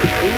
Ooh.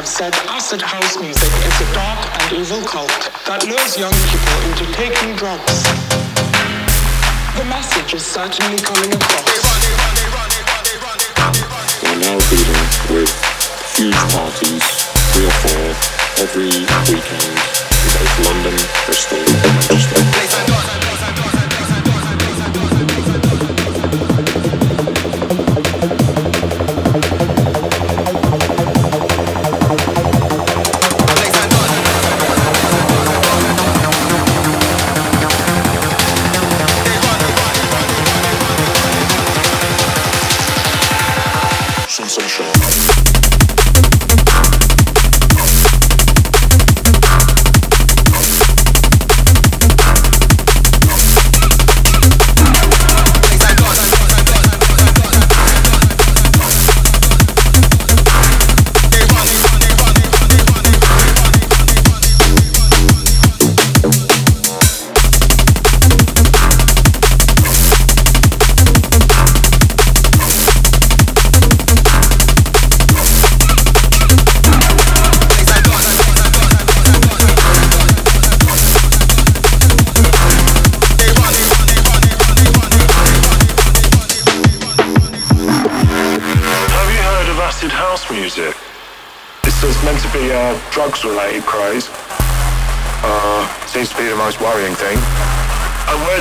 have said acid house music is a dark and evil cult that lures young people into taking drugs. The message is certainly coming across. We're now dealing with huge parties, three or four, every weekend in both London, Bristol, and Manchester.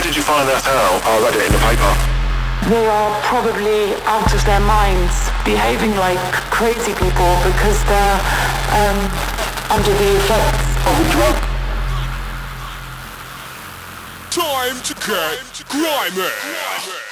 did you find that out? I read it in the paper. They are probably out of their minds, behaving like crazy people because they're um, under the effects of a drug. Time to get grimy.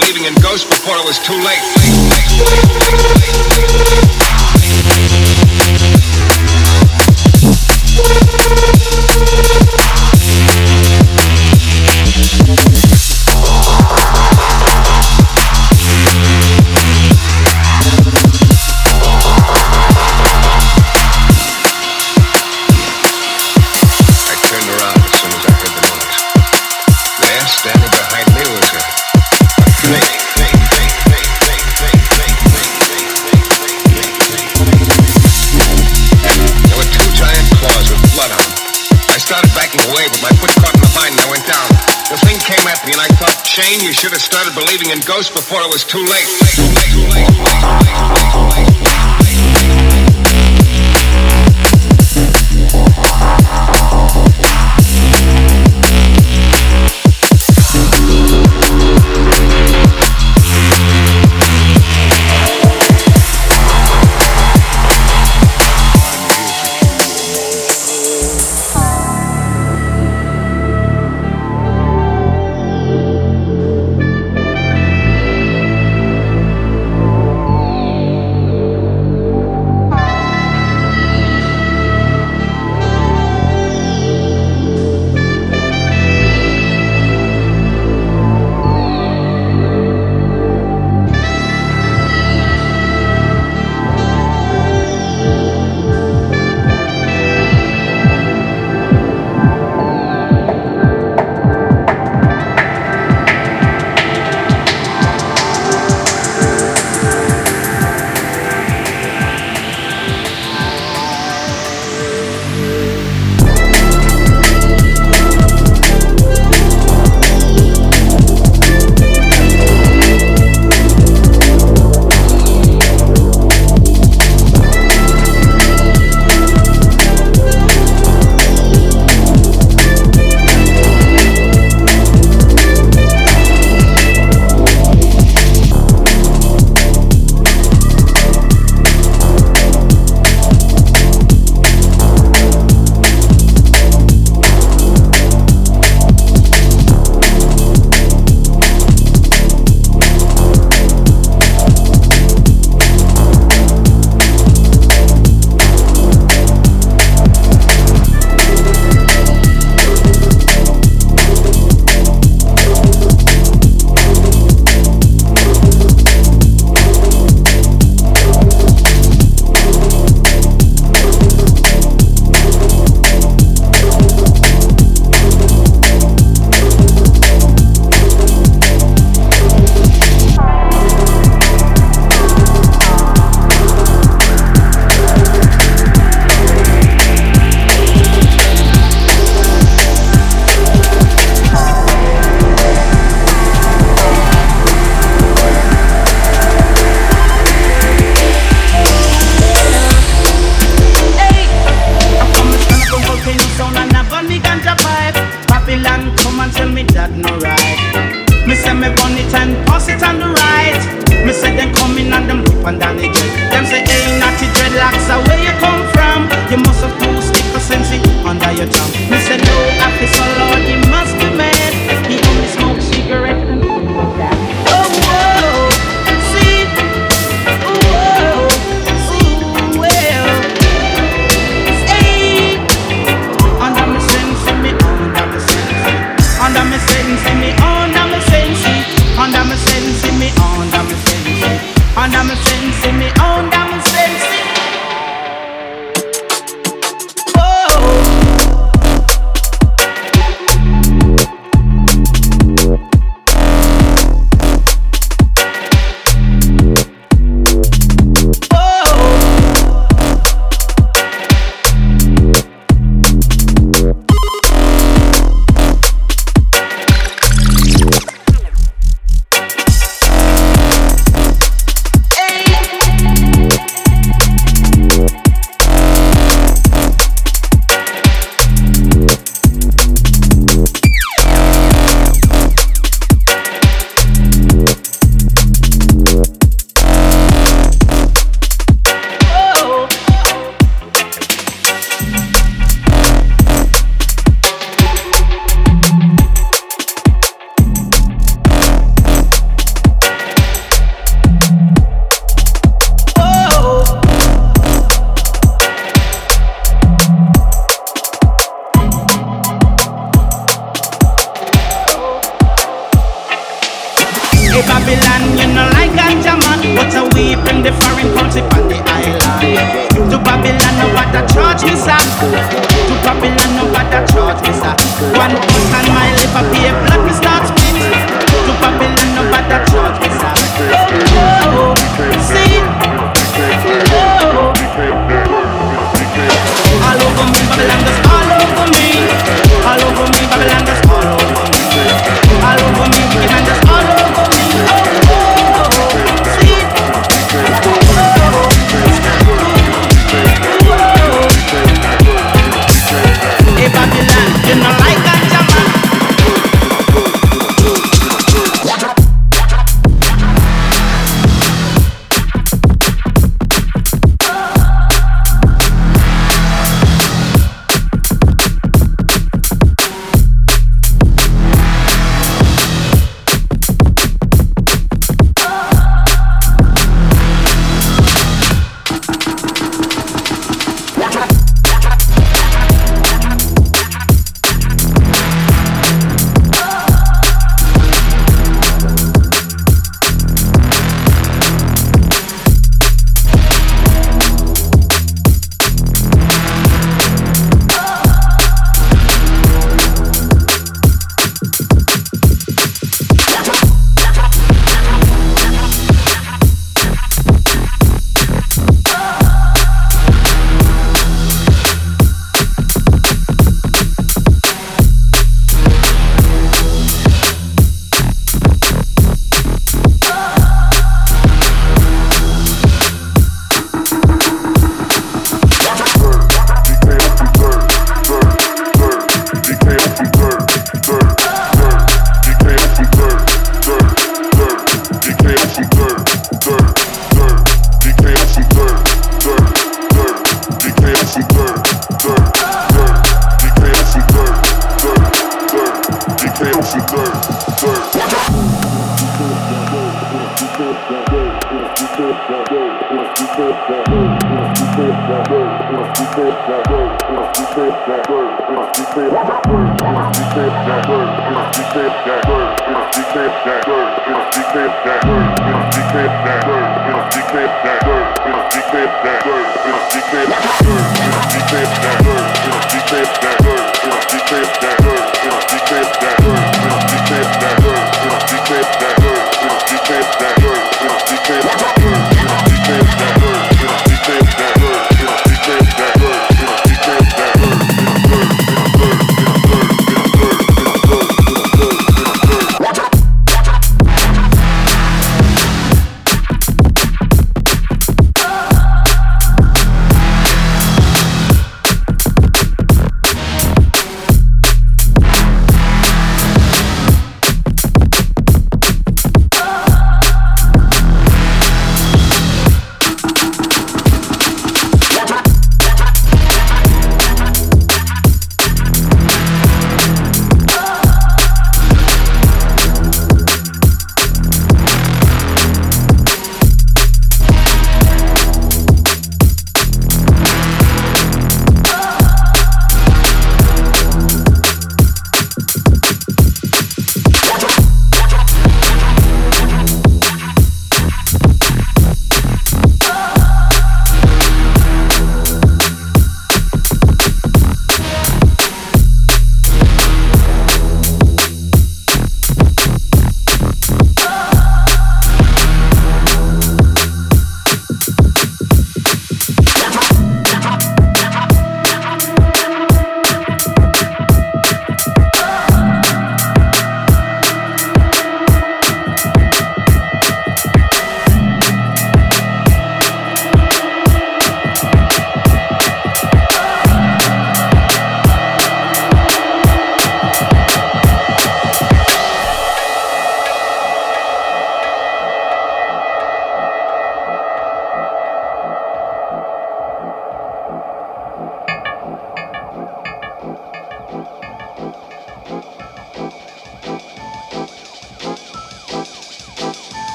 Believing in ghosts before it was too late. Believing in ghosts before it was too late. Too late, too late wanna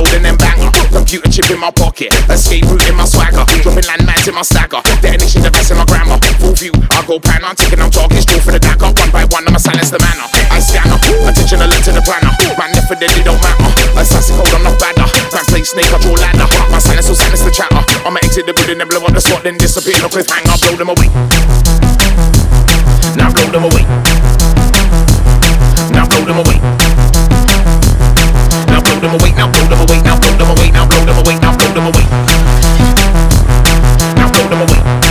Reloading them banger. Computer chip in my pocket. Escape route in my swagger. Dropping landmines in my stagger. Detonation device in my grammar. Full view. I go pan. I'm taking. I'm talking. Straight for the dagger. One by one. I'ma silence the manner. I scanner. Attention alert to the planner. Man, it don't matter. Assassin code. I'm not badder. Man, play snake. I draw ladder. My silence will silence the chatter. I'ma exit the building. Then blow up the spot. Then disappear. No cliffhanger. Blow them away. Now blow them away. Now blow them away. Now blow them away. Now blow them away. Now blow them away. Now blow them away. Now blow them away. Now blow them away.